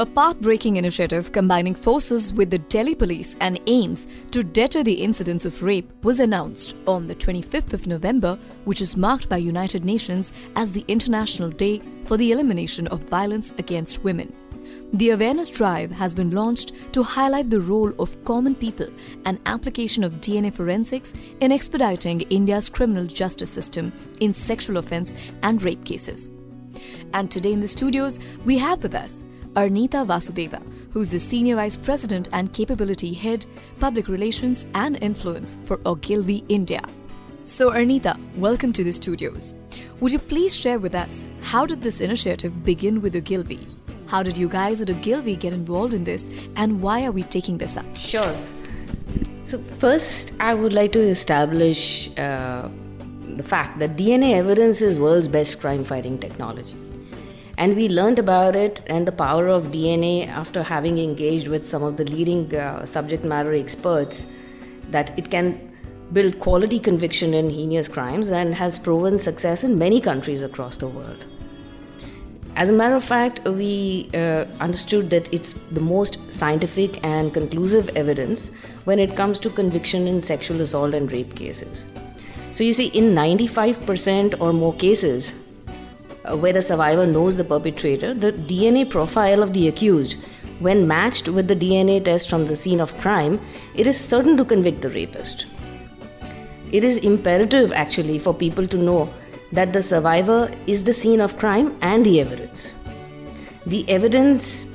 A path-breaking initiative combining forces with the Delhi police and aims to deter the incidents of rape was announced on the 25th of November, which is marked by United Nations as the International Day for the Elimination of Violence Against Women. The awareness drive has been launched to highlight the role of common people and application of DNA forensics in expediting India's criminal justice system in sexual offense and rape cases. And today in the studios, we have with us Arnita Vasudeva, who's the Senior Vice President and Capability Head, Public Relations and Influence for Ogilvy India. So, Arnita, welcome to the studios. Would you please share with us how did this initiative begin with Ogilvy? How did you guys at Ogilvy get involved in this, and why are we taking this up? Sure. So, first, I would like to establish uh, the fact that DNA evidence is world's best crime fighting technology and we learned about it and the power of DNA after having engaged with some of the leading uh, subject matter experts that it can build quality conviction in heinous crimes and has proven success in many countries across the world. As a matter of fact, we uh, understood that it's the most scientific and conclusive evidence when it comes to conviction in sexual assault and rape cases. So, you see, in 95% or more cases, Uh, where the survivor knows the perpetrator, the DNA profile of the accused, when matched with the DNA test from the scene of crime, it is certain to convict the rapist. It is imperative actually for people to know that the survivor is the scene of crime and the evidence. The evidence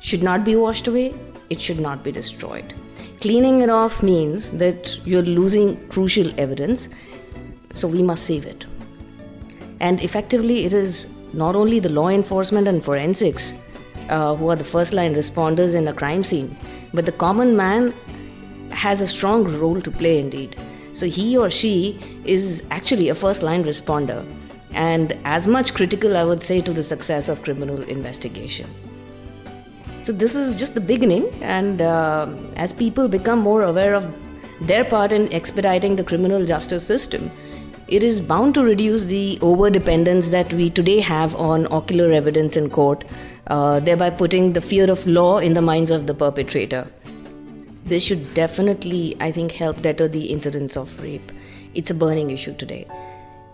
should not be washed away, it should not be destroyed. Cleaning it off means that you're losing crucial evidence, so we must save it. And effectively, it is not only the law enforcement and forensics uh, who are the first line responders in a crime scene, but the common man has a strong role to play indeed. So he or she is actually a first line responder and as much critical, I would say, to the success of criminal investigation. So this is just the beginning, and uh, as people become more aware of their part in expediting the criminal justice system, it is bound to reduce the over dependence that we today have on ocular evidence in court, uh, thereby putting the fear of law in the minds of the perpetrator. This should definitely, I think, help deter the incidence of rape. It's a burning issue today.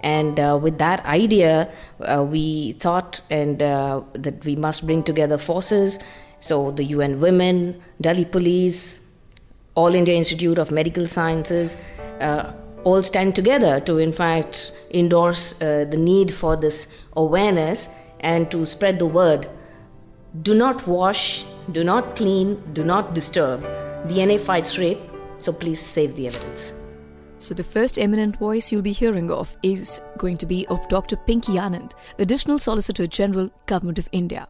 And uh, with that idea, uh, we thought and uh, that we must bring together forces. So the UN Women, Delhi Police, All India Institute of Medical Sciences, uh, all stand together to, in fact, endorse uh, the need for this awareness and to spread the word. Do not wash, do not clean, do not disturb. DNA fights rape, so please save the evidence. So, the first eminent voice you'll be hearing of is going to be of Dr. Pinky Anand, Additional Solicitor General, Government of India.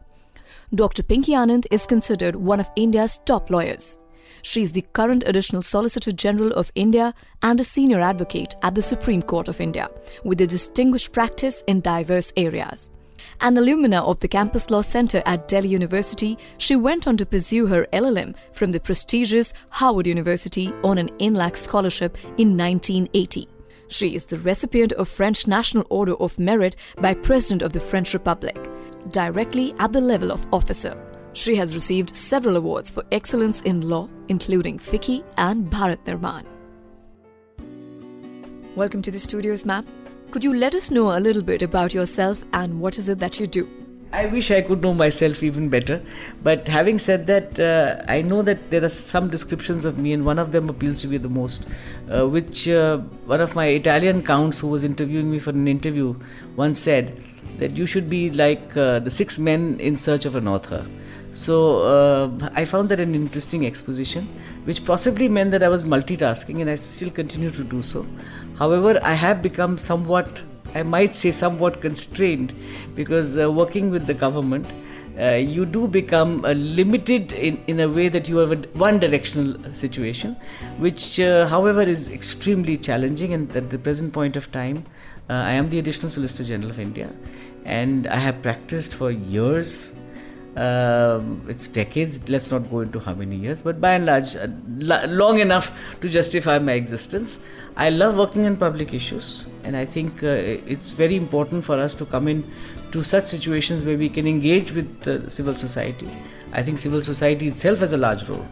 Dr. Pinky Anand is considered one of India's top lawyers. She is the current Additional Solicitor General of India and a senior advocate at the Supreme Court of India, with a distinguished practice in diverse areas. An alumna of the Campus Law Center at Delhi University, she went on to pursue her LLM from the prestigious Harvard University on an Inlaks scholarship in 1980. She is the recipient of French National Order of Merit by President of the French Republic, directly at the level of officer. She has received several awards for excellence in law, including FICCI and Bharat Nirman. Welcome to the studios, ma'am. Could you let us know a little bit about yourself and what is it that you do? I wish I could know myself even better. But having said that, uh, I know that there are some descriptions of me, and one of them appeals to me the most. Uh, which uh, one of my Italian counts who was interviewing me for an interview once said that you should be like uh, the six men in search of an author. So uh, I found that an interesting exposition, which possibly meant that I was multitasking, and I still continue to do so. However, I have become somewhat, I might say, somewhat constrained because uh, working with the government. Uh, you do become uh, limited in, in a way that you have a one directional situation, which, uh, however, is extremely challenging. And at the present point of time, uh, I am the Additional Solicitor General of India, and I have practiced for years um, it's decades, let's not go into how many years, but by and large, uh, long enough to justify my existence. I love working in public issues, and I think uh, it's very important for us to come in to such situations where we can engage with the civil society, I think civil society itself has a large role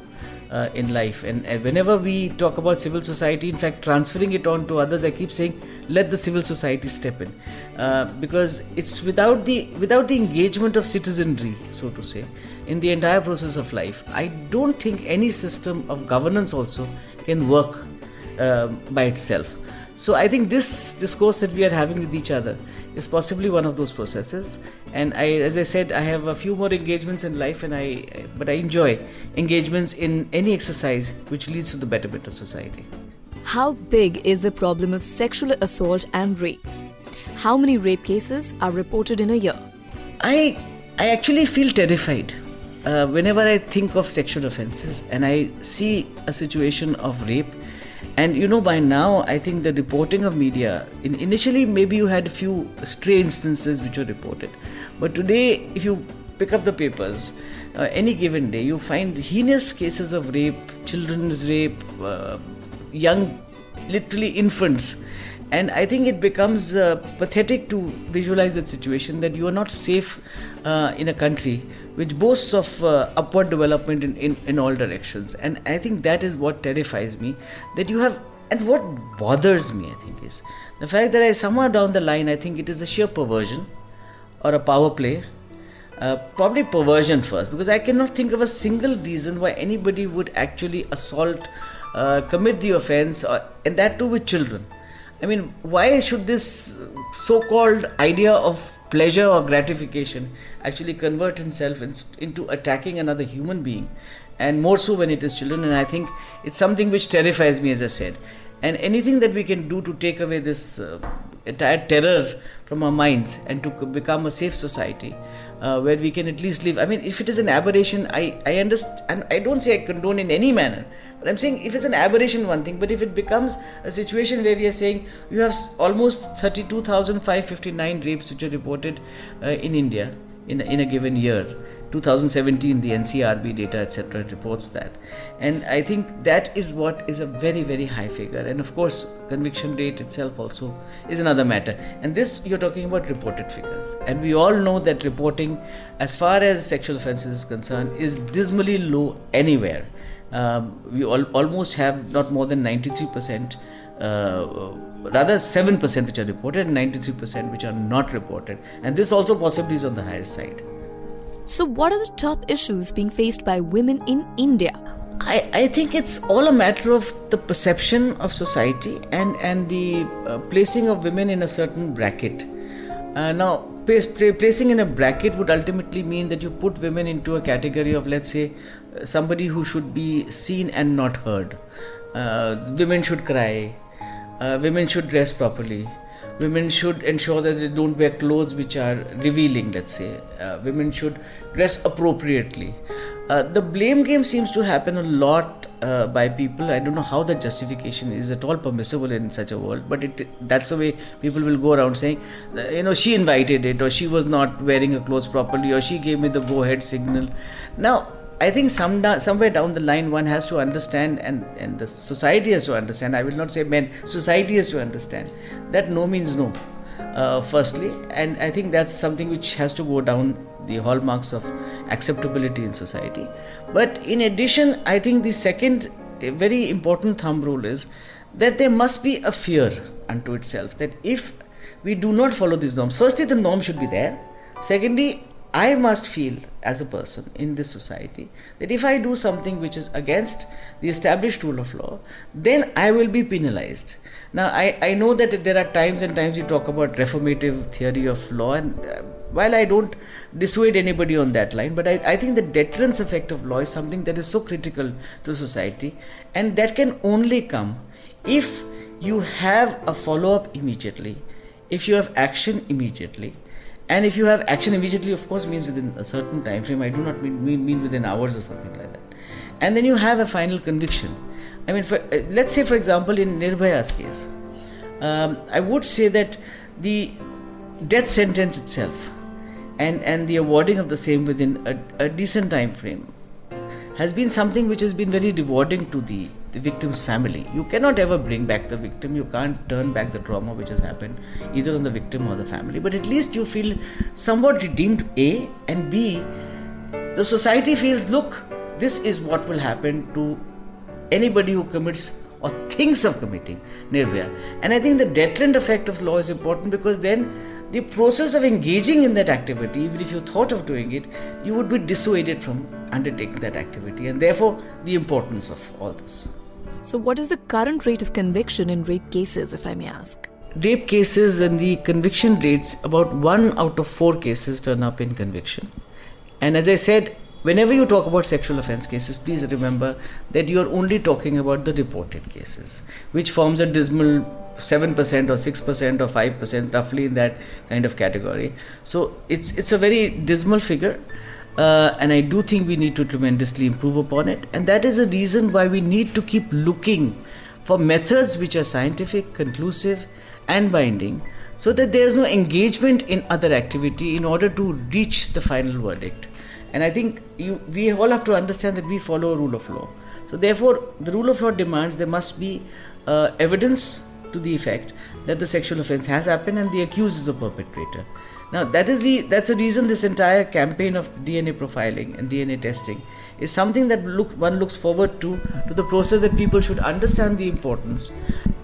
uh, in life. And, and, whenever we talk about civil society, in fact, transferring it on to others, I keep saying, let the civil society step in, uh, because it's without the without the engagement of citizenry, so to say, in the entire process of life. I don't think any system of governance also can work uh, by itself. So I think this discourse that we are having with each other is possibly one of those processes. And I, as I said, I have a few more engagements in life, and I, but I enjoy engagements in any exercise which leads to the betterment of society. How big is the problem of sexual assault and rape? How many rape cases are reported in a year? I, I actually feel terrified uh, whenever I think of sexual offences and I see a situation of rape and you know, by now, I think the reporting of media, in, initially maybe you had a few stray instances which were reported. But today, if you pick up the papers, uh, any given day, you find heinous cases of rape, children's rape, uh, young, literally infants and I think it becomes uh, pathetic to visualize that situation that you are not safe uh, in a country which boasts of uh, upward development in, in, in all directions. And I think that is what terrifies me that you have, and what bothers me, I think, is the fact that I somewhere down the line, I think it is a sheer perversion or a power play. Uh, probably perversion first, because I cannot think of a single reason why anybody would actually assault, uh, commit the offense, or, and that too with children I mean, why should this so called idea of pleasure or gratification actually convert itself into attacking another human being? And more so when it is children. And I think it's something which terrifies me, as I said. And anything that we can do to take away this uh, entire terror from our minds and to become a safe society uh, where we can at least live. I mean, if it is an aberration, I, I understand, and I don't say I condone in any manner, but I'm saying if it's an aberration, one thing, but if it becomes a situation where we are saying you have almost 32,559 rapes which are reported uh, in India in, in a given year, 2017 the ncrb data etc reports that. And i think that is what is a very very high figure. And of course conviction rate itself also is another matter. And this you're talking about reported figures. And we all know that reporting as far as sexual offences is concerned is dismally low anywhere. Um, we all, almost have not more than 93%, uh, rather 7% which are reported and 93% which are not reported. And this also possibly is on the higher side. So, what are the top issues being faced by women in India? I, I think it's all a matter of the perception of society and, and the uh, placing of women in a certain bracket. Uh, now, placing in a bracket would ultimately mean that you put women into a category of, let's say, somebody who should be seen and not heard. Uh, women should cry. Uh, women should dress properly. Women should ensure that they don't wear clothes which are revealing, let's say. Uh, women should dress appropriately. Uh, the blame game seems to happen a lot uh, by people. I don't know how the justification is at all permissible in such a world, but it that's the way people will go around saying, uh, you know, she invited it, or she was not wearing her clothes properly, or she gave me the go ahead signal. Now, I think some somewhere down the line one has to understand, and, and the society has to understand. I will not say men, society has to understand that no means no. Uh, firstly, and I think that's something which has to go down the hallmarks of acceptability in society. But in addition, I think the second very important thumb rule is that there must be a fear unto itself that if we do not follow these norms, firstly, the norm should be there. Secondly, I must feel as a person in this society that if I do something which is against the established rule of law, then I will be penalized. Now, I, I know that there are times and times you talk about reformative theory of law, and uh, while I don't dissuade anybody on that line, but I, I think the deterrence effect of law is something that is so critical to society, and that can only come if you have a follow up immediately, if you have action immediately and if you have action immediately of course means within a certain time frame. I do not mean, mean, mean within hours or something like that. And then you have a final conviction. I mean for, uh, let's say for example in nirbhaya's case um, i would say that the death sentence itself and and the awarding of the same within a, a decent time frame has been something which has been very rewarding to the, the victim's family. You cannot ever bring back the victim, you can't turn back the trauma which has happened either on the victim or the family, but at least you feel somewhat redeemed A and B. the society feels, look, this is what will happen to anybody who commits or thinks of committing nirbhaya. And I think the deterrent effect of law is important because then the process of engaging in that activity, even if you thought of doing it, you would be dissuaded from undertaking that activity, and therefore the importance of all this. So, what is the current rate of conviction in rape cases, if I may ask? Rape cases and the conviction rates, about one out of four cases turn up in conviction. And as I said, whenever you talk about sexual offense cases, please remember that you are only talking about the reported cases, which forms a dismal 7% or 6% or 5%, roughly in that kind of category. So it's, it's a very dismal figure. Uh, and I do think we need to tremendously improve upon it. And that is a reason why we need to keep looking for methods which are scientific, conclusive, and binding so that there is no engagement in other activity in order to reach the final verdict. And I think you, we all have to understand that we follow a rule of law. So, therefore, the rule of law demands there must be uh, evidence to the effect that the sexual offense has happened and the accused is the perpetrator. Now, that is the that's the reason this entire campaign of DNA profiling and DNA testing is something that look, one looks forward to to the process that people should understand the importance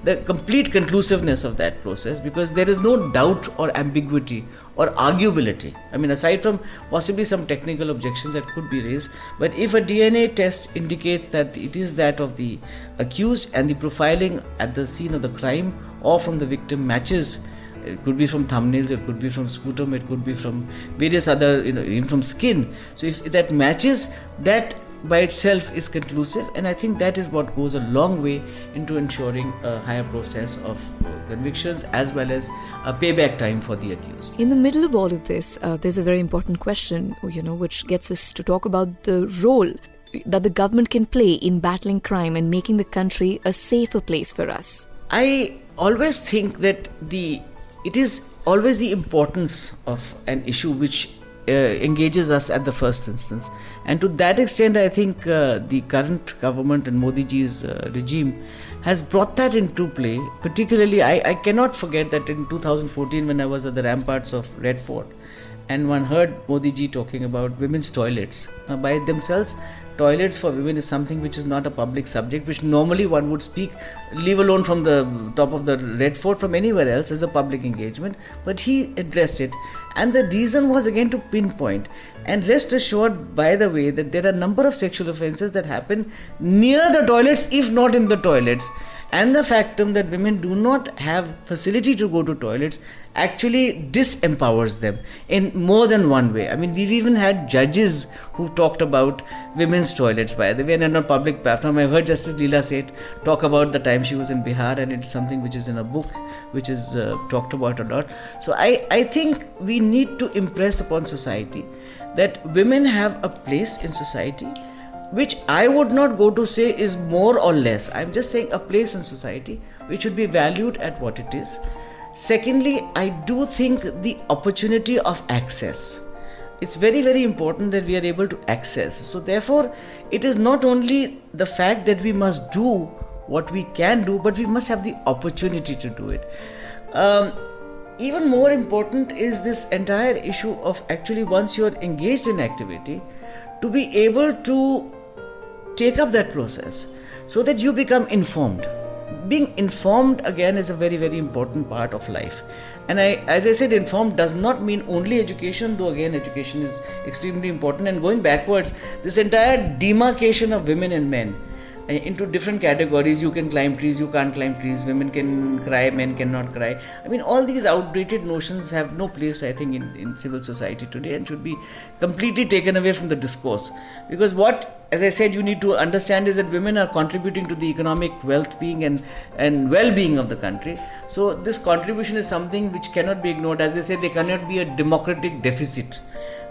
the complete conclusiveness of that process because there is no doubt or ambiguity or arguability. I mean, aside from possibly some technical objections that could be raised, but if a DNA test indicates that it is that of the accused and the profiling at the scene of the crime or from the victim matches it could be from thumbnails it could be from sputum it could be from various other you know even from skin so if that matches that by itself is conclusive, and I think that is what goes a long way into ensuring a higher process of convictions as well as a payback time for the accused. In the middle of all of this, uh, there's a very important question, you know, which gets us to talk about the role that the government can play in battling crime and making the country a safer place for us. I always think that the it is always the importance of an issue which uh, engages us at the first instance. And to that extent, I think uh, the current government and Modi ji's uh, regime has brought that into play. Particularly, I, I cannot forget that in 2014, when I was at the ramparts of Red Fort, and one heard Modi ji talking about women's toilets. Now, by themselves, toilets for women is something which is not a public subject, which normally one would speak, leave alone from the top of the Red Fort, from anywhere else as a public engagement. But he addressed it, and the reason was again to pinpoint. And rest assured, by the way, that there are a number of sexual offences that happen near the toilets, if not in the toilets and the factum that women do not have facility to go to toilets actually disempowers them in more than one way. I mean, we've even had judges who talked about women's toilets, by the way, and on public platform. I've heard Justice Leela Seth talk about the time she was in Bihar, and it's something which is in a book which is uh, talked about a lot. So I, I think we need to impress upon society that women have a place in society which I would not go to say is more or less. I'm just saying a place in society which should be valued at what it is. Secondly, I do think the opportunity of access. It's very, very important that we are able to access. So, therefore, it is not only the fact that we must do what we can do, but we must have the opportunity to do it. Um, even more important is this entire issue of actually once you're engaged in activity, to be able to take up that process so that you become informed. Being informed again is a very very important part of life. And i as i said informed does not mean only education though again education is extremely important. And going backwards this entire demarcation of women and men Uh, into different categories. You can climb trees you can't climb trees. Women can cry men cannot cry. I mean all these outdated notions have no place i think in, in civil society today and should be completely taken away from the discourse. Because what as i said you need to understand is that women are contributing to the economic wealth being and and well-being of the country. So this contribution is something which cannot be ignored. As i said there cannot be a democratic deficit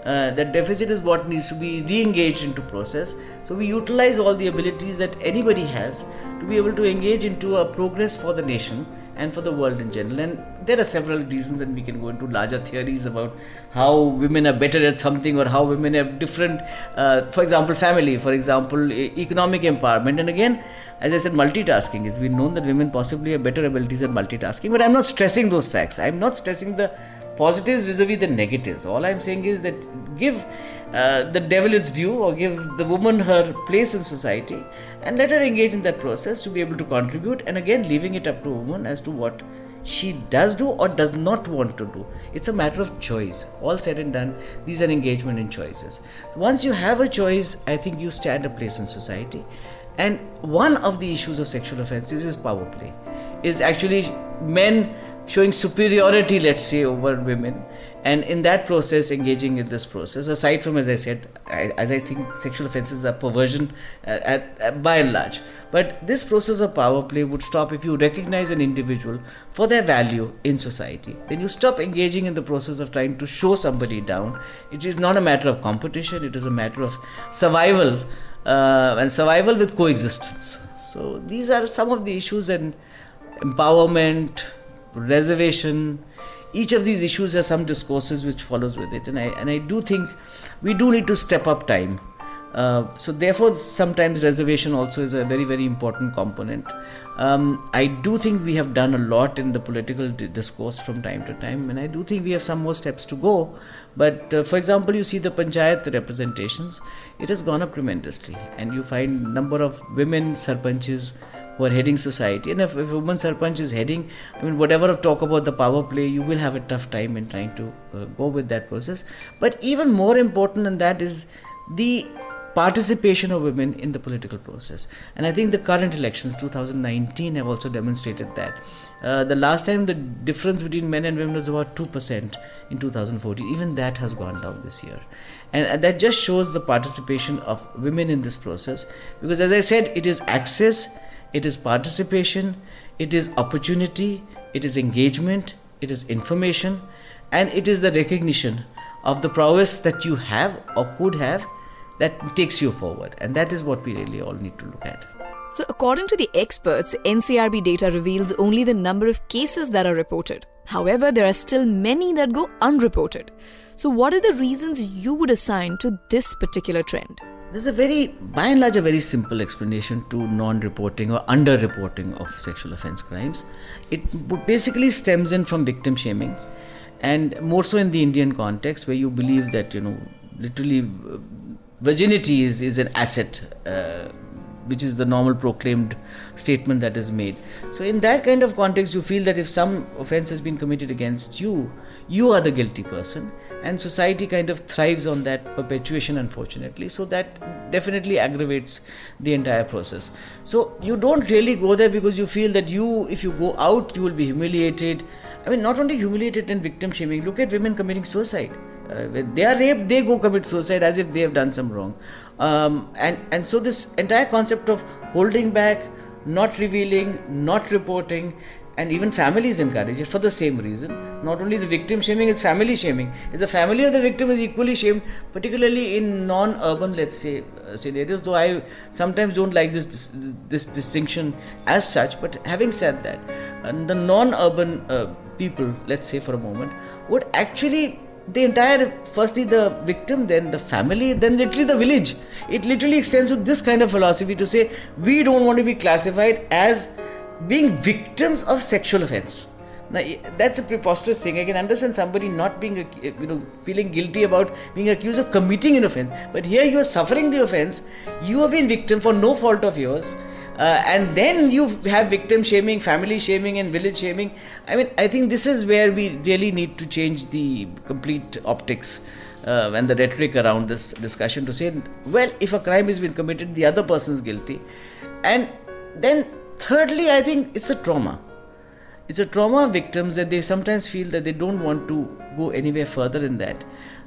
uh, that deficit is what needs to be re-engaged into process. So we utilize all the abilities that anybody has to be able to engage into a progress for the nation and for the world in general. And there are several reasons and we can go into larger theories about how women are better at something or how women have different uh, for example family for example economic empowerment. And again as i said multitasking. It's been known that women possibly have better abilities at multitasking but i'm not stressing those facts. I'm not stressing the positives vis-a-vis the negatives all i'm saying is that give uh, the devil its due or give the woman her place in society and let her engage in that process to be able to contribute and again leaving it up to woman as to what she does do or does not want to do. It's a matter of choice. All said and done, these are engagement in choices. Once you have a choice, I think you stand a place in society. And one of the issues of sexual offences is power play, is actually men showing superiority, let's say, over women. And in that process engaging in this process aside from as i said I, as i think sexual offences are perversion uh, at, by and large. But this process of power play would stop if you recognize an individual for their value in society. Then you stop engaging in the process of trying to show somebody down it is not a matter of competition it is a matter of survival uh, and survival with coexistence. So these are some of the issues and empowerment reservation. Each of these issues has some discourses which follows with it and i and i do think we do need to step up time. Uh, so therefore sometimes reservation also is a very very important component. Um, i do think we have done a lot in the political discourse from time to time and i do think we have some more steps to go. But uh, for example you see the panchayat representations. It has gone up tremendously and you find number of women sarpanches who are heading society. And if, if a woman sarpanch is heading, I mean, whatever talk about the power play, you will have a tough time in trying to uh, go with that process. But even more important than that is the participation of women in the political process. And I think the current elections, 2019, have also demonstrated that. Uh, the last time the difference between men and women was about 2% in 2014. Even that has gone down this year. And, and that just shows the participation of women in this process. Because as I said, it is access it is participation, it is opportunity, it is engagement, it is information, and it is the recognition of the prowess that you have or could have that takes you forward. And that is what we really all need to look at. So, according to the experts, NCRB data reveals only the number of cases that are reported. However, there are still many that go unreported. So, what are the reasons you would assign to this particular trend? There's a very, by and large, a very simple explanation to non reporting or under reporting of sexual offense crimes. It basically stems in from victim shaming, and more so in the Indian context, where you believe that, you know, literally uh, virginity is, is an asset. Uh, which is the normal proclaimed statement that is made. So, in that kind of context, you feel that if some offense has been committed against you, you are the guilty person, and society kind of thrives on that perpetuation unfortunately. So that definitely aggravates the entire process. So you don't really go there because you feel that you if you go out you will be humiliated. I mean not only humiliated and victim shaming look at women committing suicide. Uh, when they are raped they go commit suicide as if they have done some wrong. Um, and and so this entire concept of holding back not revealing not reporting and even families encourage it for the same reason. Not only the victim shaming, it's family shaming. It's the family of the victim is equally shamed, particularly in non-urban, let's say, uh, scenarios. Though I sometimes don't like this, this, this distinction as such. But having said that, uh, the non-urban uh, people, let's say for a moment, would actually the entire firstly the victim then the family then literally the village it literally extends to this kind of philosophy to say we don't want to be classified as being victims of sexual offense. Now that's a preposterous thing. I can understand somebody not being, you know, feeling guilty about being accused of committing an offense. But here you are suffering the offense. You have been victim for no fault of yours. Uh, and then you have victim shaming, family shaming, and village shaming. I mean, I think this is where we really need to change the complete optics uh, and the rhetoric around this discussion to say, well, if a crime has been committed, the other person is guilty. And then Thirdly, I think it's a trauma. It's a trauma of victims that they sometimes feel that they don't want to go anywhere further in that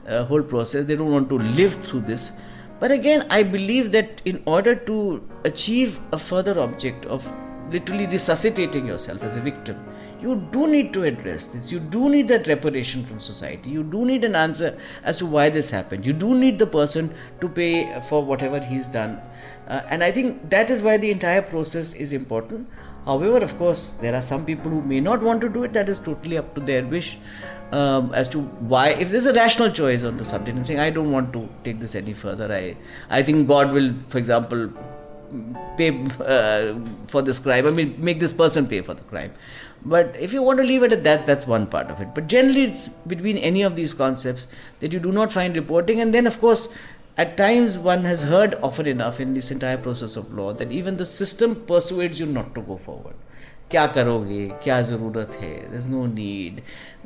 uh, whole process. They don't want to live through this. But again, I believe that in order to achieve a further object of literally resuscitating yourself as a victim, you do need to address this. You do need that reparation from society. You do need an answer as to why this happened. You do need the person to pay for whatever he's done. Uh, and I think that is why the entire process is important. However, of course, there are some people who may not want to do it. That is totally up to their wish um, as to why. If there's a rational choice on the subject and saying, I don't want to take this any further, I, I think God will, for example, pay uh, for this crime. I mean, make this person pay for the crime. But if you want to leave it at that, that's one part of it. But generally, it's between any of these concepts that you do not find reporting. And then, of course, at times one has heard often enough in this entire process of law that even the system persuades you not to go forward. क्या करोगे क्या ज़रूरत है there no need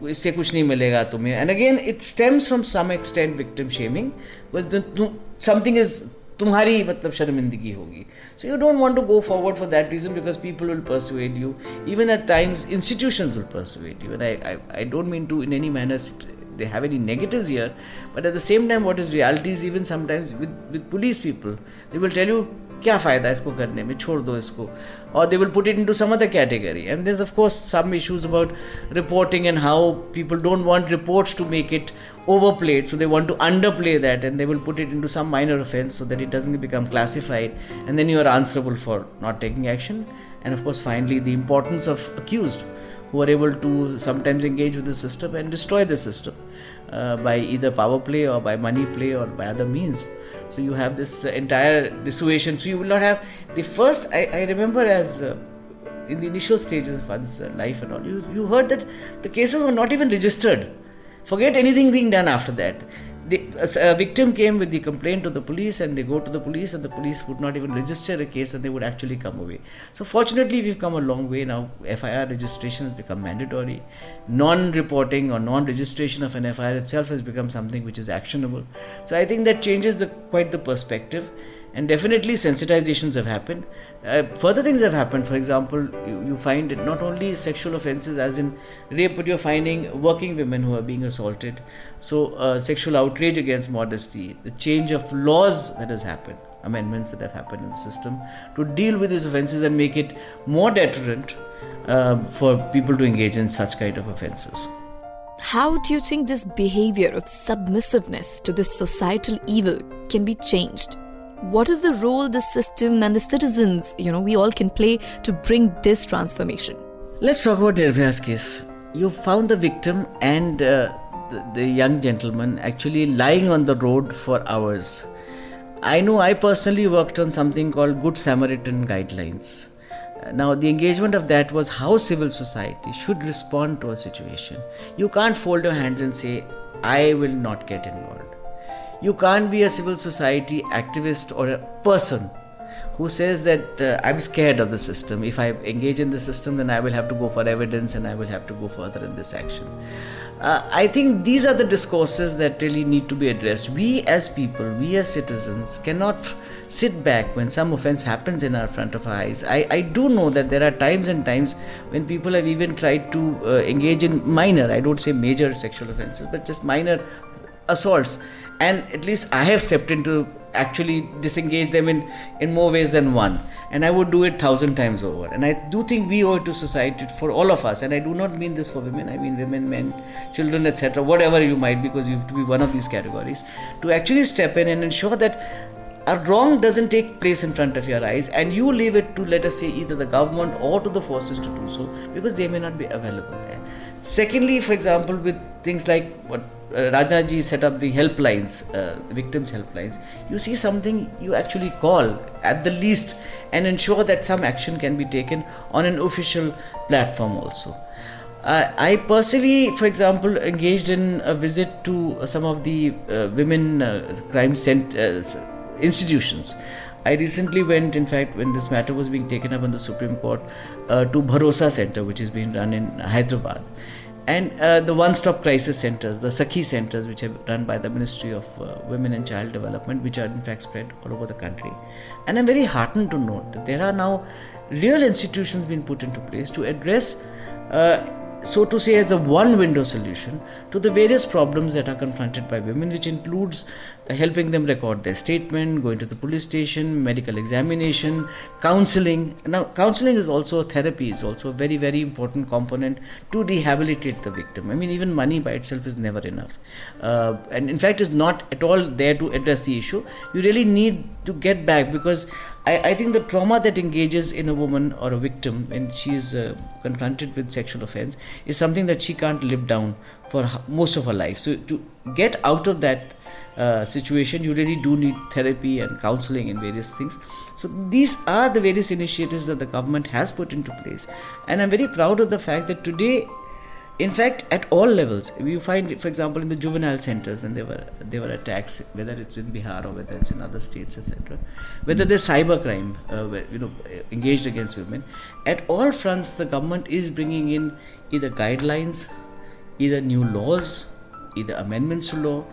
इससे कुछ नहीं मिलेगा तुम्हें and again it stems from some extent victim shaming something is तुम्हारी मतलब शर्मिंदगी होगी so you don't want to go forward for that reason because people will persuade you even at times institutions will persuade you and I I don't mean to in any manner they have any negatives here but at the same time what is reality is even sometimes with, with police people they will tell you क्या फ़ायदा इसको करने में छोड़ दो इसको और they will put it in to some other category and this of course some issues about reporting and how people don't want reports to make it overplayed so they want to underplay that and they will put it into some minor offense so that it doesn't become classified and then you are answerable for not taking action and of course finally the importance of accused who are able to sometimes engage with the system and destroy the system uh, by either power play or by money play or by other means so you have this entire dissuasion. So you will not have the first. I, I remember as uh, in the initial stages of one's uh, life and all, you you heard that the cases were not even registered. Forget anything being done after that the, victim came with the complaint to the police and they go to the police and the police would not even register a case and they would actually come away. So fortunately we've come a long way. Now fir registration has become mandatory. Non-reporting or non-registration of an fir itself has become something which is actionable. So i think that changes the, quite the perspective and definitely sensitizations have happened. Uh, further things have happened. For example you, you find not only sexual offenses as in rape but you're finding working women who are being assaulted. So uh, sexual outrage against modesty the change of laws that has happened amendments that have happened in the system to deal with these offenses and make it more deterrent uh, for people to engage in such kind of offenses. How do you think this behavior of submissiveness to this societal evil can be changed what is the role the system and the citizens, you know, we all can play to bring this transformation? Let's talk about Nirbhaya's case. You found the victim and uh, the, the young gentleman actually lying on the road for hours. I know I personally worked on something called Good Samaritan Guidelines. Now, the engagement of that was how civil society should respond to a situation. You can't fold your hands and say, I will not get involved. You can't be a civil society activist or a person who says that uh, I'm scared of the system. If I engage in the system, then I will have to go for evidence and I will have to go further in this action. Uh, I think these are the discourses that really need to be addressed. We as people, we as citizens, cannot sit back when some offense happens in our front of our eyes. I, I do know that there are times and times when people have even tried to uh, engage in minor, I don't say major sexual offenses, but just minor assaults and at least I have stepped in to actually disengage them in, in more ways than one. And I would do it thousand times over. And I do think we owe it to society for all of us. And I do not mean this for women, I mean women, men, children, etc., whatever you might, because you have to be one of these categories, to actually step in and ensure that a wrong doesn't take place in front of your eyes and you leave it to let us say either the government or to the forces to do so because they may not be available there secondly for example with things like what uh, ji set up the helplines, uh, the victims' helplines, you see something you actually call at the least and ensure that some action can be taken on an official platform also. Uh, I personally, for example, engaged in a visit to some of the uh, women uh, crime cent- uh, institutions. I recently went, in fact, when this matter was being taken up in the Supreme Court, uh, to Bharosa Center, which is being run in Hyderabad and uh, the one-stop crisis centers, the Sakhi centers, which are run by the Ministry of uh, Women and Child Development, which are in fact spread all over the country. And I'm very heartened to note that there are now real institutions being put into place to address uh, so to say, as a one window solution to the various problems that are confronted by women, which includes helping them record their statement, going to the police station, medical examination, counseling. Now, counseling is also therapy, is also a very, very important component to rehabilitate the victim. I mean, even money by itself is never enough. Uh, and in fact, is not at all there to address the issue. You really need to get back because I, I think the trauma that engages in a woman or a victim when she is uh, confronted with sexual offense is something that she can't live down for most of her life. So to get out of that uh, situation, you really do need therapy and counseling and various things. So, these are the various initiatives that the government has put into place. And I'm very proud of the fact that today, in fact, at all levels, you find, for example, in the juvenile centers when there were there were attacks, whether it's in Bihar or whether it's in other states, etc., whether there's cybercrime, uh, you know, engaged against women, at all fronts, the government is bringing in either guidelines, either new laws, either amendments to law,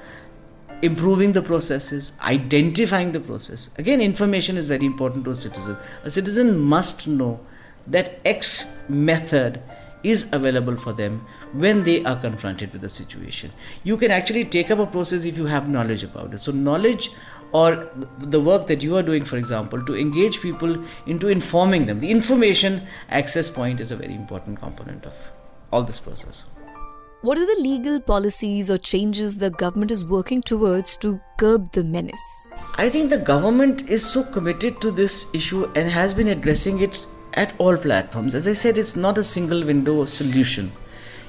improving the processes, identifying the process. Again, information is very important to a citizen. A citizen must know that X method is available for them when they are confronted with a situation. You can actually take up a process if you have knowledge about it. So, knowledge or the work that you are doing, for example, to engage people into informing them, the information access point is a very important component of all this process. What are the legal policies or changes the government is working towards to curb the menace? I think the government is so committed to this issue and has been addressing it at all platforms. As I said, it's not a single window solution.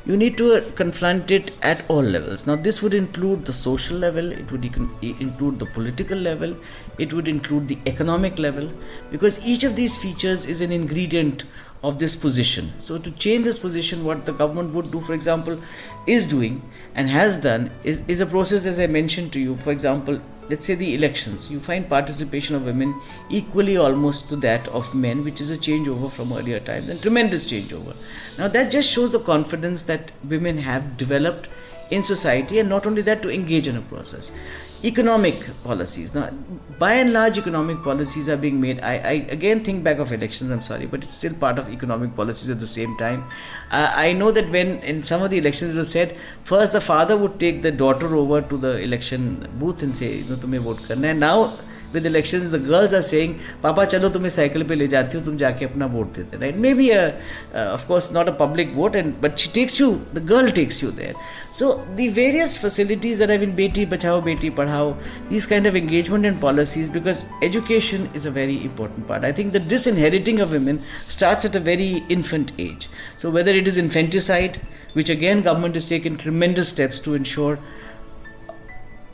You need to confront it at all levels. Now, this would include the social level, it would include the political level, it would include the economic level, because each of these features is an ingredient of this position. So, to change this position, what the government would do, for example, is doing and has done is, is a process, as I mentioned to you. For example, let's say the elections, you find participation of women equally almost to that of men, which is a changeover from earlier times and tremendous changeover. Now, that just shows the confidence that women have developed in society and not only that to engage in a process economic policies. Now by and large economic policies are being made. I, I again think back of elections i'm sorry but it's still part of economic policies at the same time. Uh, i know that when in some of the elections it was said first the father would take the daughter over to the election booth and say you know vote karna now with elections, the girls are saying, "Papa, chalo tumhe cycle pe le jati hu, tum jaake apna vote dete." Right? Maybe a, uh, of course, not a public vote, and but she takes you. The girl takes you there. So the various facilities that have been Beti Bachao, Beti Padhao, these kind of engagement and policies, because education is a very important part. I think the disinheriting of women starts at a very infant age. So whether it is infanticide, which again government has taken tremendous steps to ensure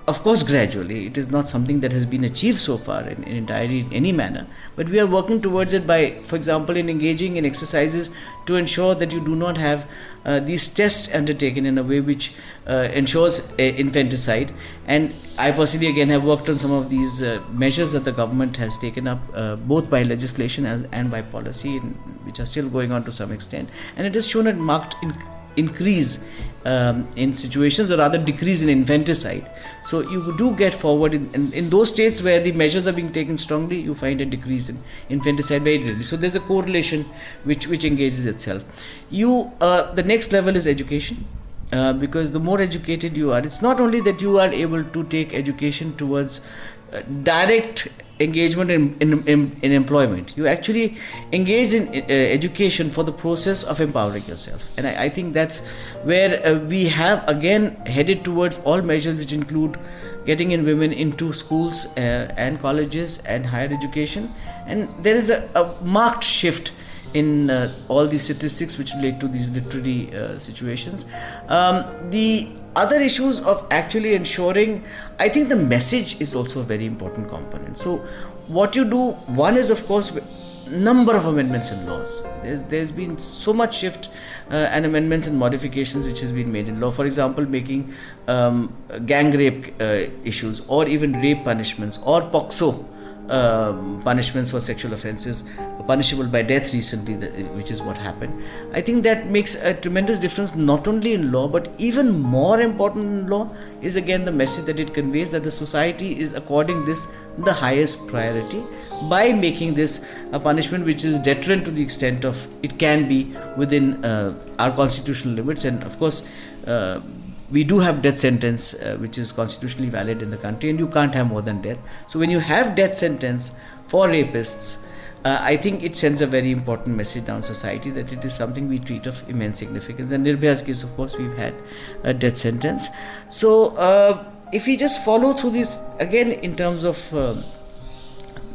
of course gradually. It is not something that has been achieved so far in, in entirely in any manner. But we are working towards it by for example in engaging in exercises to ensure that you do not have uh, these tests undertaken in a way which uh, ensures uh, infanticide. And i personally again have worked on some of these uh, measures that the government has taken up uh, both by legislation as, and by policy in, which are still going on to some extent. And it has shown a marked in, increase um, in situations or rather decrease in infanticide. So you do get forward in, in, in, those states where the measures are being taken strongly, you find a decrease in infanticide very readily. So there's a correlation which, which engages itself. You uh, the next level is education. Uh, because the more educated you are, it's not only that you are able to take education towards uh, direct engagement in, in, in, in, employment. You actually engage in uh, education for the process of empowering yourself. And I, I think that's where uh, we have again headed towards all measures which include getting in women into schools uh, and colleges and higher education. And there is a, a marked shift in uh, all these statistics which relate to these literary uh, situations. Um, the other issues of actually ensuring, I think the message is also a very important component. So, what you do, one is of course number of amendments in laws. There's, there's been so much shift uh, and amendments and modifications which has been made in law. For example, making um, gang rape uh, issues or even rape punishments or POCSO um, punishments for sexual offences punishable by death recently, which is what happened. I think that makes a tremendous difference not only in law but even more important in law is again the message that it conveys that the society is according this the highest priority by making this a punishment which is deterrent to the extent of it can be within uh, our constitutional limits and of course uh, we do have death sentence uh, which is constitutionally valid in the country and you can't have more than death so when you have death sentence for rapists uh, I think it sends a very important message down society that it is something we treat of immense significance. And Nirbhaya's case, of course, we've had a death sentence. So uh, if we just follow through this again in terms of uh,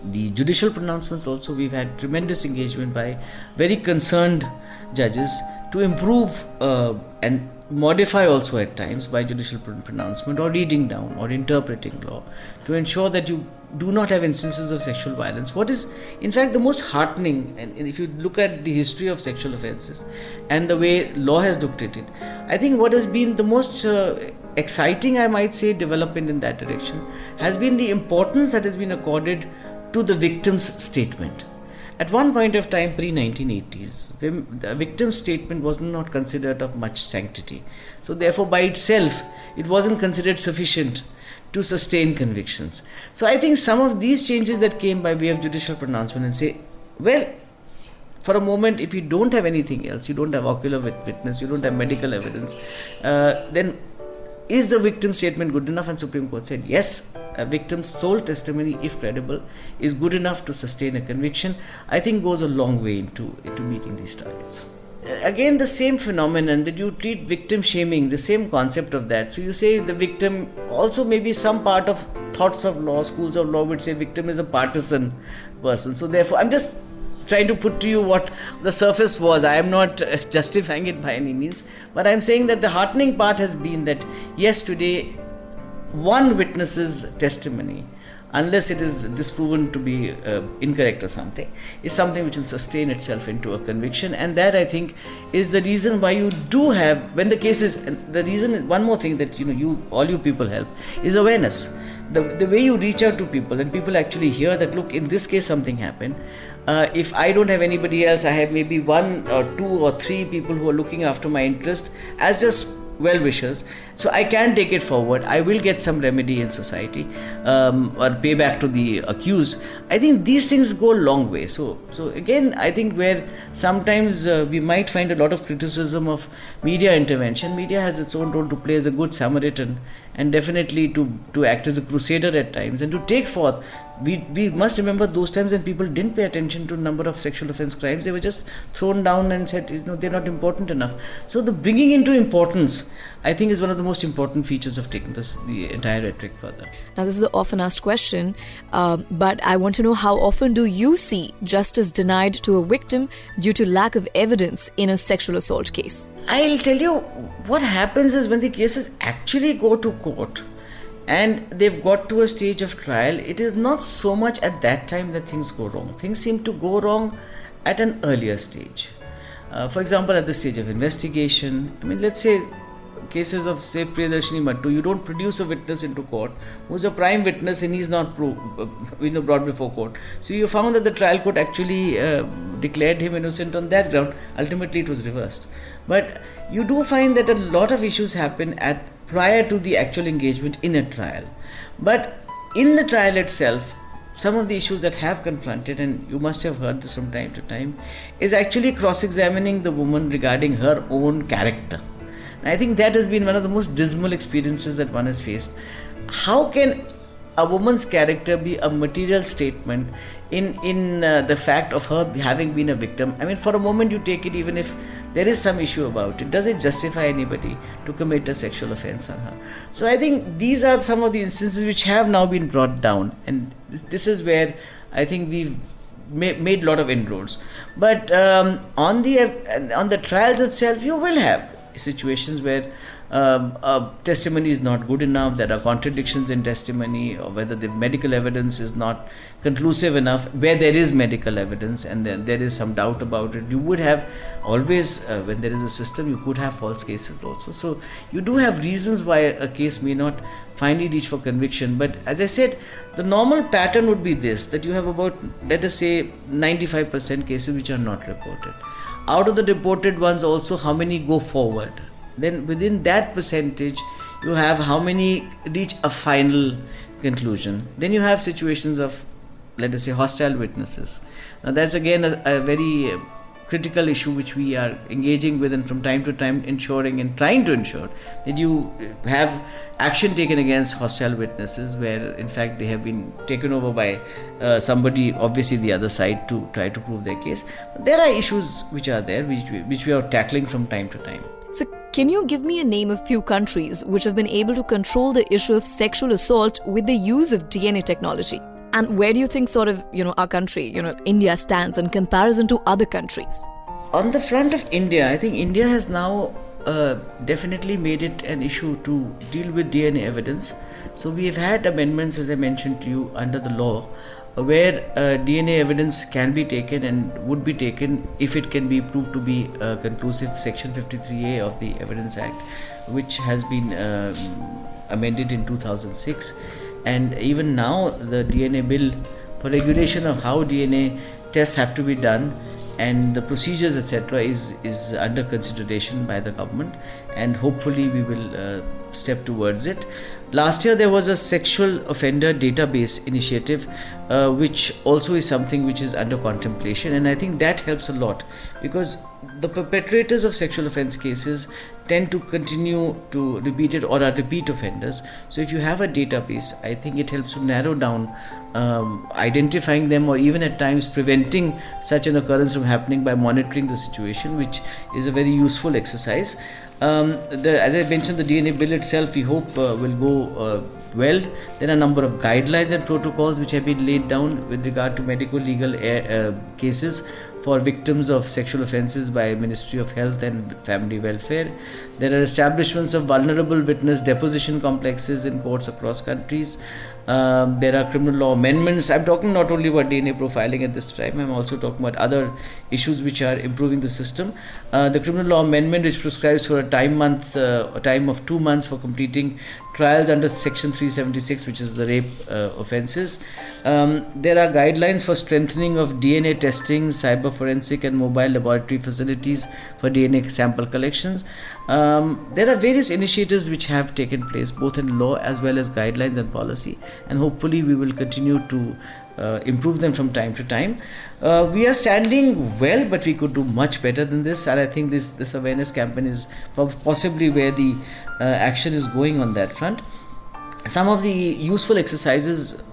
the judicial pronouncements, also we've had tremendous engagement by very concerned judges to improve uh, and modify also at times by judicial pronouncement or reading down or interpreting law to ensure that you do not have instances of sexual violence. What is, in fact, the most heartening, and if you look at the history of sexual offences and the way law has looked at it, I think what has been the most uh, exciting, I might say, development in that direction has been the importance that has been accorded to the victim's statement. At one point of time, pre 1980s, the victim's statement was not considered of much sanctity. So, therefore, by itself, it wasn't considered sufficient to sustain convictions. So, I think some of these changes that came by way of judicial pronouncement and say, well, for a moment, if you don't have anything else, you don't have ocular witness, you don't have medical evidence, uh, then is the victim statement good enough? And Supreme Court said yes, a victim's sole testimony, if credible, is good enough to sustain a conviction. I think goes a long way into, into meeting these targets. Again, the same phenomenon that you treat victim shaming, the same concept of that. So you say the victim, also maybe some part of thoughts of law, schools of law would say victim is a partisan person. So therefore, I'm just trying to put to you what the surface was. I am not justifying it by any means, but I'm saying that the heartening part has been that yes, today one witness's testimony, unless it is disproven to be uh, incorrect or something, is something which will sustain itself into a conviction. And that I think is the reason why you do have, when the case is, the reason, one more thing that you know, you all you people help is awareness the, the way you reach out to people and people actually hear that look in this case something happened uh, if i don't have anybody else i have maybe one or two or three people who are looking after my interest as just well wishers so i can take it forward. I will get some remedy in society um, or pay back to the accused. I think these things go a long way. So so again i think where sometimes uh, we might find a lot of criticism of media intervention media has its own role to play as a good samaritan and definitely to, to act as a crusader at times and to take forth. We, we must remember those times when people didn't pay attention to number of sexual offense crimes. They were just thrown down and said, you know, they're not important enough. So the bringing into importance, I think, is one of the most important features of taking this the entire rhetoric further. Now, this is an often asked question, uh, but I want to know how often do you see justice denied to a victim due to lack of evidence in a sexual assault case? I'll tell you what happens is when the cases actually go to court and they've got to a stage of trial, it is not so much at that time that things go wrong. Things seem to go wrong at an earlier stage. Uh, for example, at the stage of investigation, I mean, let's say cases of say Priyadarshini Mattu, you don't produce a witness into court who's a prime witness and he's not pro, uh, you know, brought before court. So you found that the trial court actually uh, declared him innocent on that ground. Ultimately, it was reversed. But you do find that a lot of issues happen at prior to the actual engagement in a trial. But in the trial itself, some of the issues that have confronted, and you must have heard this from time to time, is actually cross examining the woman regarding her own character. And I think that has been one of the most dismal experiences that one has faced. How can a woman's character be a material statement in in uh, the fact of her having been a victim i mean for a moment you take it even if there is some issue about it does it justify anybody to commit a sexual offense on her? So i think these are some of the instances which have now been brought down and this is where i think we've made a lot of inroads. But um, on the uh, on the trials itself you will have situations where um, testimony is not good enough, there are contradictions in testimony, or whether the medical evidence is not conclusive enough, where there is medical evidence and there, there is some doubt about it. You would have always, uh, when there is a system, you could have false cases also. So you do have reasons why a case may not finally reach for conviction. But as I said, the normal pattern would be this that you have about, let us say, 95% cases which are not reported. Out of the reported ones, also, how many go forward? Then within that percentage you have how many reach a final conclusion. Then you have situations of let us say hostile witnesses. Now that's again a, a very critical issue which we are engaging with and from time to time ensuring and trying to ensure that you have action taken against hostile witnesses where in fact they have been taken over by uh, somebody obviously the other side to try to prove their case. There are issues which are there which we, which we are tackling from time to time so can you give me a name of few countries which have been able to control the issue of sexual assault with the use of DNA technology? And where do you think sort of, you know, our country, you know, India stands in comparison to other countries? On the front of India, I think India has now uh, definitely made it an issue to deal with DNA evidence. So we have had amendments, as I mentioned to you, under the law where uh, DNA evidence can be taken and would be taken if it can be proved to be uh, conclusive. Section 53A of the Evidence Act, which has been um, amended in 2006, and even now the DNA bill for regulation of how DNA tests have to be done and the procedures etc is is under consideration by the government and hopefully we will uh, step towards it Last year, there was a sexual offender database initiative, uh, which also is something which is under contemplation, and I think that helps a lot because the perpetrators of sexual offense cases tend to continue to repeat it or are repeat offenders. So, if you have a database, I think it helps to narrow down um, identifying them or even at times preventing such an occurrence from happening by monitoring the situation, which is a very useful exercise. Um, the, as I mentioned, the DNA bill itself, we hope uh, will go uh, well. There are a number of guidelines and protocols which have been laid down with regard to medical legal uh, cases for victims of sexual offences by Ministry of Health and Family Welfare. There are establishments of vulnerable witness deposition complexes in courts across countries. Um, there are criminal law amendments. I'm talking not only about DNA profiling at this time, I'm also talking about other issues which are improving the system. Uh, the criminal law amendment, which prescribes for a time month, uh, a time of two months for completing trials under Section 376, which is the rape uh, offences. Um, there are guidelines for strengthening of DNA testing, cyber forensic, and mobile laboratory facilities for DNA sample collections. Um, there are various initiatives which have taken place, both in law as well as guidelines and policy, and hopefully we will continue to improve them from time to time. Uh, we are standing well, but we could do much better than this. And I think this this awareness campaign is possibly where the uh, action is going on that front. Some of the useful exercises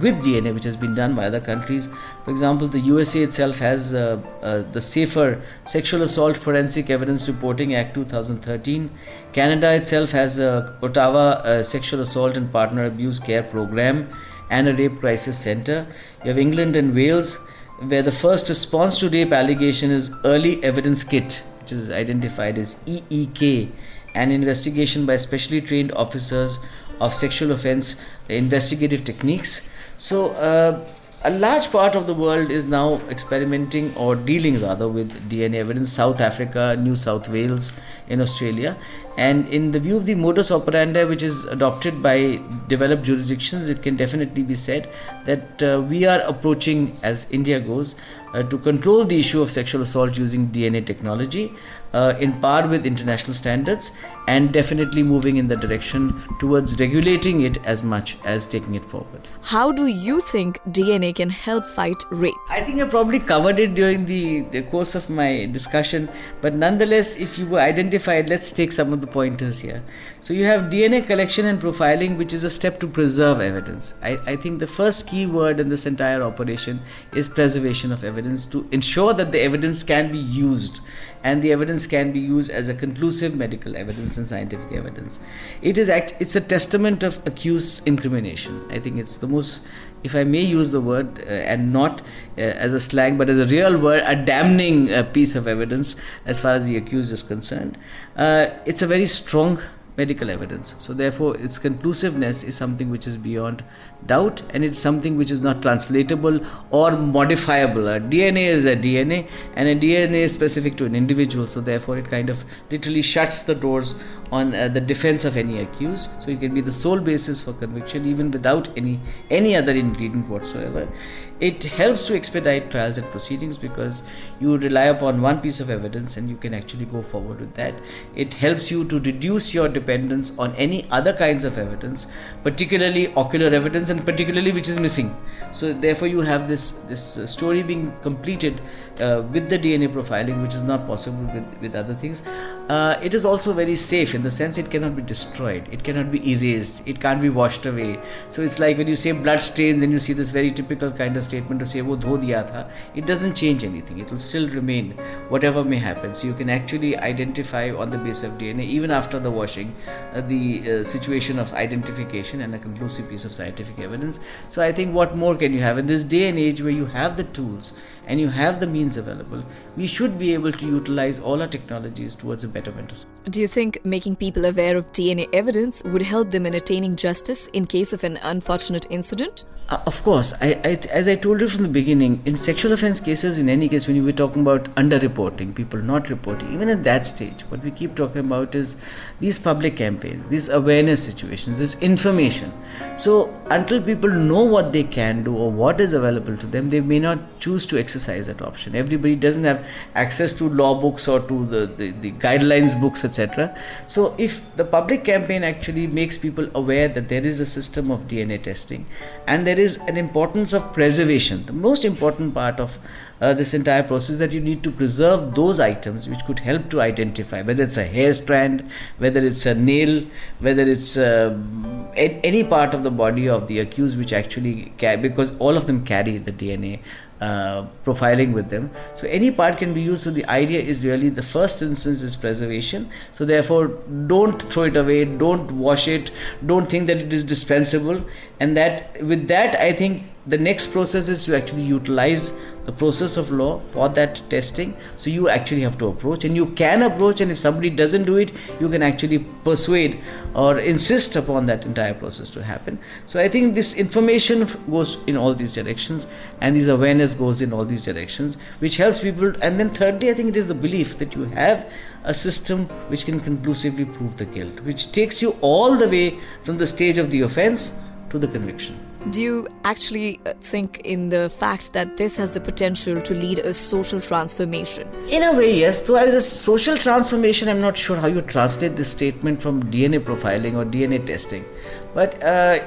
with DNA, which has been done by other countries. For example, the USA itself has uh, uh, the Safer Sexual Assault Forensic Evidence Reporting Act 2013. Canada itself has a Ottawa uh, Sexual Assault and Partner Abuse Care Program and a Rape Crisis Center. You have England and Wales, where the first response to rape allegation is Early Evidence Kit, which is identified as EEK, an investigation by specially trained officers of sexual offense investigative techniques. So, uh, a large part of the world is now experimenting or dealing rather with DNA evidence. South Africa, New South Wales, in Australia, and in the view of the modus operandi which is adopted by developed jurisdictions, it can definitely be said that uh, we are approaching, as India goes, uh, to control the issue of sexual assault using DNA technology uh, in par with international standards and definitely moving in the direction towards regulating it as much as taking it forward. How do you think DNA can help fight rape? I think I probably covered it during the, the course of my discussion, but nonetheless, if you were identified, let's take some of the pointers here. So you have DNA collection and profiling, which is a step to preserve evidence. I, I think the first key word in this entire operation is preservation of evidence evidence to ensure that the evidence can be used and the evidence can be used as a conclusive medical evidence and scientific evidence. It is act it's a testament of accused incrimination. I think it's the most if i may use the word uh, and not uh, as a slang but as a real word a damning uh, piece of evidence as far as the accused is concerned. Uh, it's a very strong medical evidence. So, therefore, its conclusiveness is something which is beyond doubt and it's something which is not translatable or modifiable. A DNA is a DNA and a DNA is specific to an individual. So, therefore, it kind of literally shuts the doors on uh, the defense of any accused. So, it can be the sole basis for conviction even without any any other ingredient whatsoever. It helps to expedite trials and proceedings because you rely upon one piece of evidence and you can actually go forward with that. It helps you to reduce your dependence on any other kinds of evidence, particularly ocular evidence and particularly which is missing. So therefore you have this this uh, story being completed uh, with the DNA profiling, which is not possible with, with other things. Uh, it is also very safe in the sense it cannot be destroyed, it cannot be erased, it can't be washed away. So it's like when you say blood stains and you see this very typical kind of statement to say wo dho diya tha, it doesn't change anything. It will still remain whatever may happen. So you can actually identify on the basis of DNA even after the washing uh, the uh, situation of identification and a conclusive piece of scientific evidence. So I think what more more can you have? In this day and age where you have the tools and you have the means available, we should be able to utilize all our technologies towards a betterment. Do you think making people aware of DNA evidence would help them in attaining justice in case of an unfortunate incident? Uh, of course, I, I, as I told you from the beginning, in sexual offense cases, in any case, when you were talking about underreporting, people not reporting, even at that stage, what we keep talking about is these public campaigns, these awareness situations, this information. So, until people know what they can do or what is available to them, they may not choose to exercise that option. Everybody doesn't have access to law books or to the, the, the guidelines books, etc. So, if the public campaign actually makes people aware that there is a system of DNA testing and there is an importance of preservation. The most important part of uh, this entire process that you need to preserve those items which could help to identify whether it's a hair strand, whether it's a nail, whether it's uh, any part of the body of the accused which actually because all of them carry the DNA uh, profiling with them. So any part can be used. So the idea is really the first instance is preservation. So therefore, don't throw it away. Don't wash it. Don't think that it is dispensable. And that with that, I think the next process is to actually utilize the process of law for that testing. So you actually have to approach and you can approach and if somebody doesn't do it you can actually persuade or insist upon that entire process to happen. So i think this information goes in all these directions and this awareness goes in all these directions which helps people. And then thirdly i think it is the belief that you have a system which can conclusively prove the guilt which takes you all the way from the stage of the offense to the conviction do you actually uh, think in the fact that this has the potential to lead a social transformation? In a way, yes. Though as a social transformation, I'm not sure how you translate this statement from DNA profiling or DNA testing. But uh,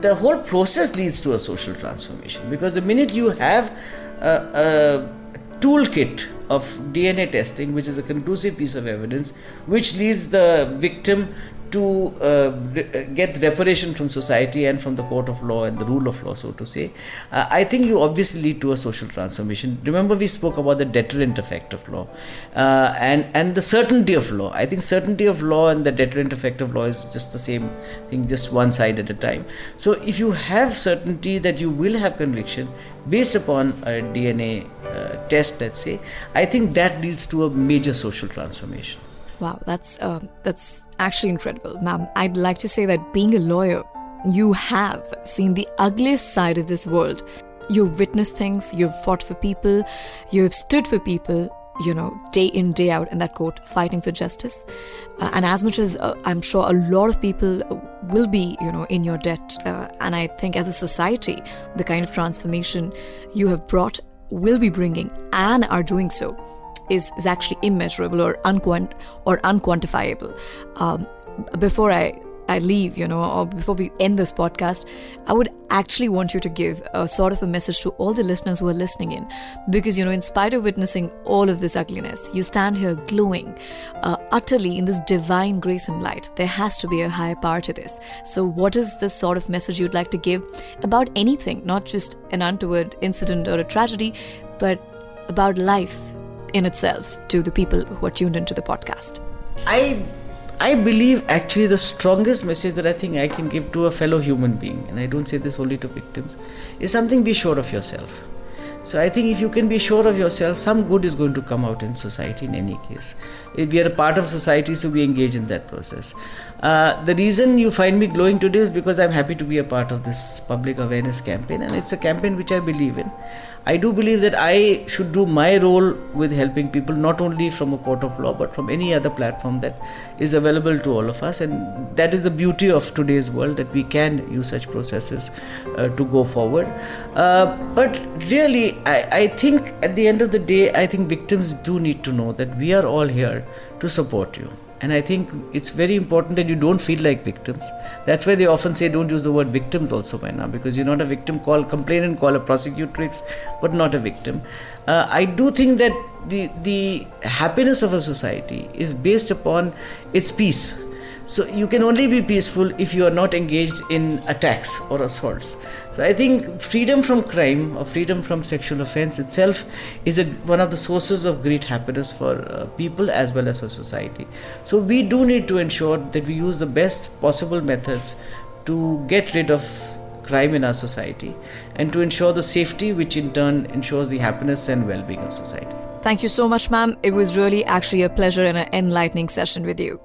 the whole process leads to a social transformation because the minute you have a, a toolkit of DNA testing, which is a conclusive piece of evidence, which leads the victim to uh, re- get reparation from society and from the court of law and the rule of law, so to say, uh, I think you obviously lead to a social transformation. Remember, we spoke about the deterrent effect of law uh, and and the certainty of law. I think certainty of law and the deterrent effect of law is just the same thing, just one side at a time. So, if you have certainty that you will have conviction based upon a DNA uh, test, let's say, I think that leads to a major social transformation. Wow, that's uh, that's actually incredible, ma'am. I'd like to say that being a lawyer, you have seen the ugliest side of this world. You've witnessed things, you've fought for people, you've stood for people, you know, day in, day out in that court, fighting for justice. Uh, and as much as uh, I'm sure a lot of people will be, you know, in your debt, uh, and I think as a society, the kind of transformation you have brought will be bringing and are doing so is, is actually immeasurable or, unquant- or unquantifiable. Um, before I, I leave, you know, or before we end this podcast, I would actually want you to give a sort of a message to all the listeners who are listening in. Because, you know, in spite of witnessing all of this ugliness, you stand here glowing uh, utterly in this divine grace and light. There has to be a higher power to this. So, what is this sort of message you'd like to give about anything, not just an untoward incident or a tragedy, but about life in itself to the people who are tuned into the podcast? I I believe actually the strongest message that I think I can give to a fellow human being, and I don't say this only to victims, is something be sure of yourself. So I think if you can be sure of yourself, some good is going to come out in society in any case. If we are a part of society, so we engage in that process. Uh, the reason you find me glowing today is because I'm happy to be a part of this public awareness campaign, and it's a campaign which I believe in. I do believe that I should do my role with helping people not only from a court of law but from any other platform that is available to all of us, and that is the beauty of today's world that we can use such processes uh, to go forward. Uh, but really, I, I think at the end of the day, I think victims do need to know that we are all here to support you and I think it's very important that you don't feel like victims. That's why they often say don't use the word victims also by now, because you're not a victim, call complainant, call a prosecutrix, but not a victim. Uh, I do think that the the happiness of a society is based upon its peace so you can only be peaceful if you are not engaged in attacks or assaults. So I think freedom from crime or freedom from sexual offense itself is a, one of the sources of great happiness for uh, people as well as for society. So we do need to ensure that we use the best possible methods to get rid of crime in our society and to ensure the safety, which in turn ensures the happiness and well being of society. Thank you so much, ma'am. It was really actually a pleasure and an enlightening session with you.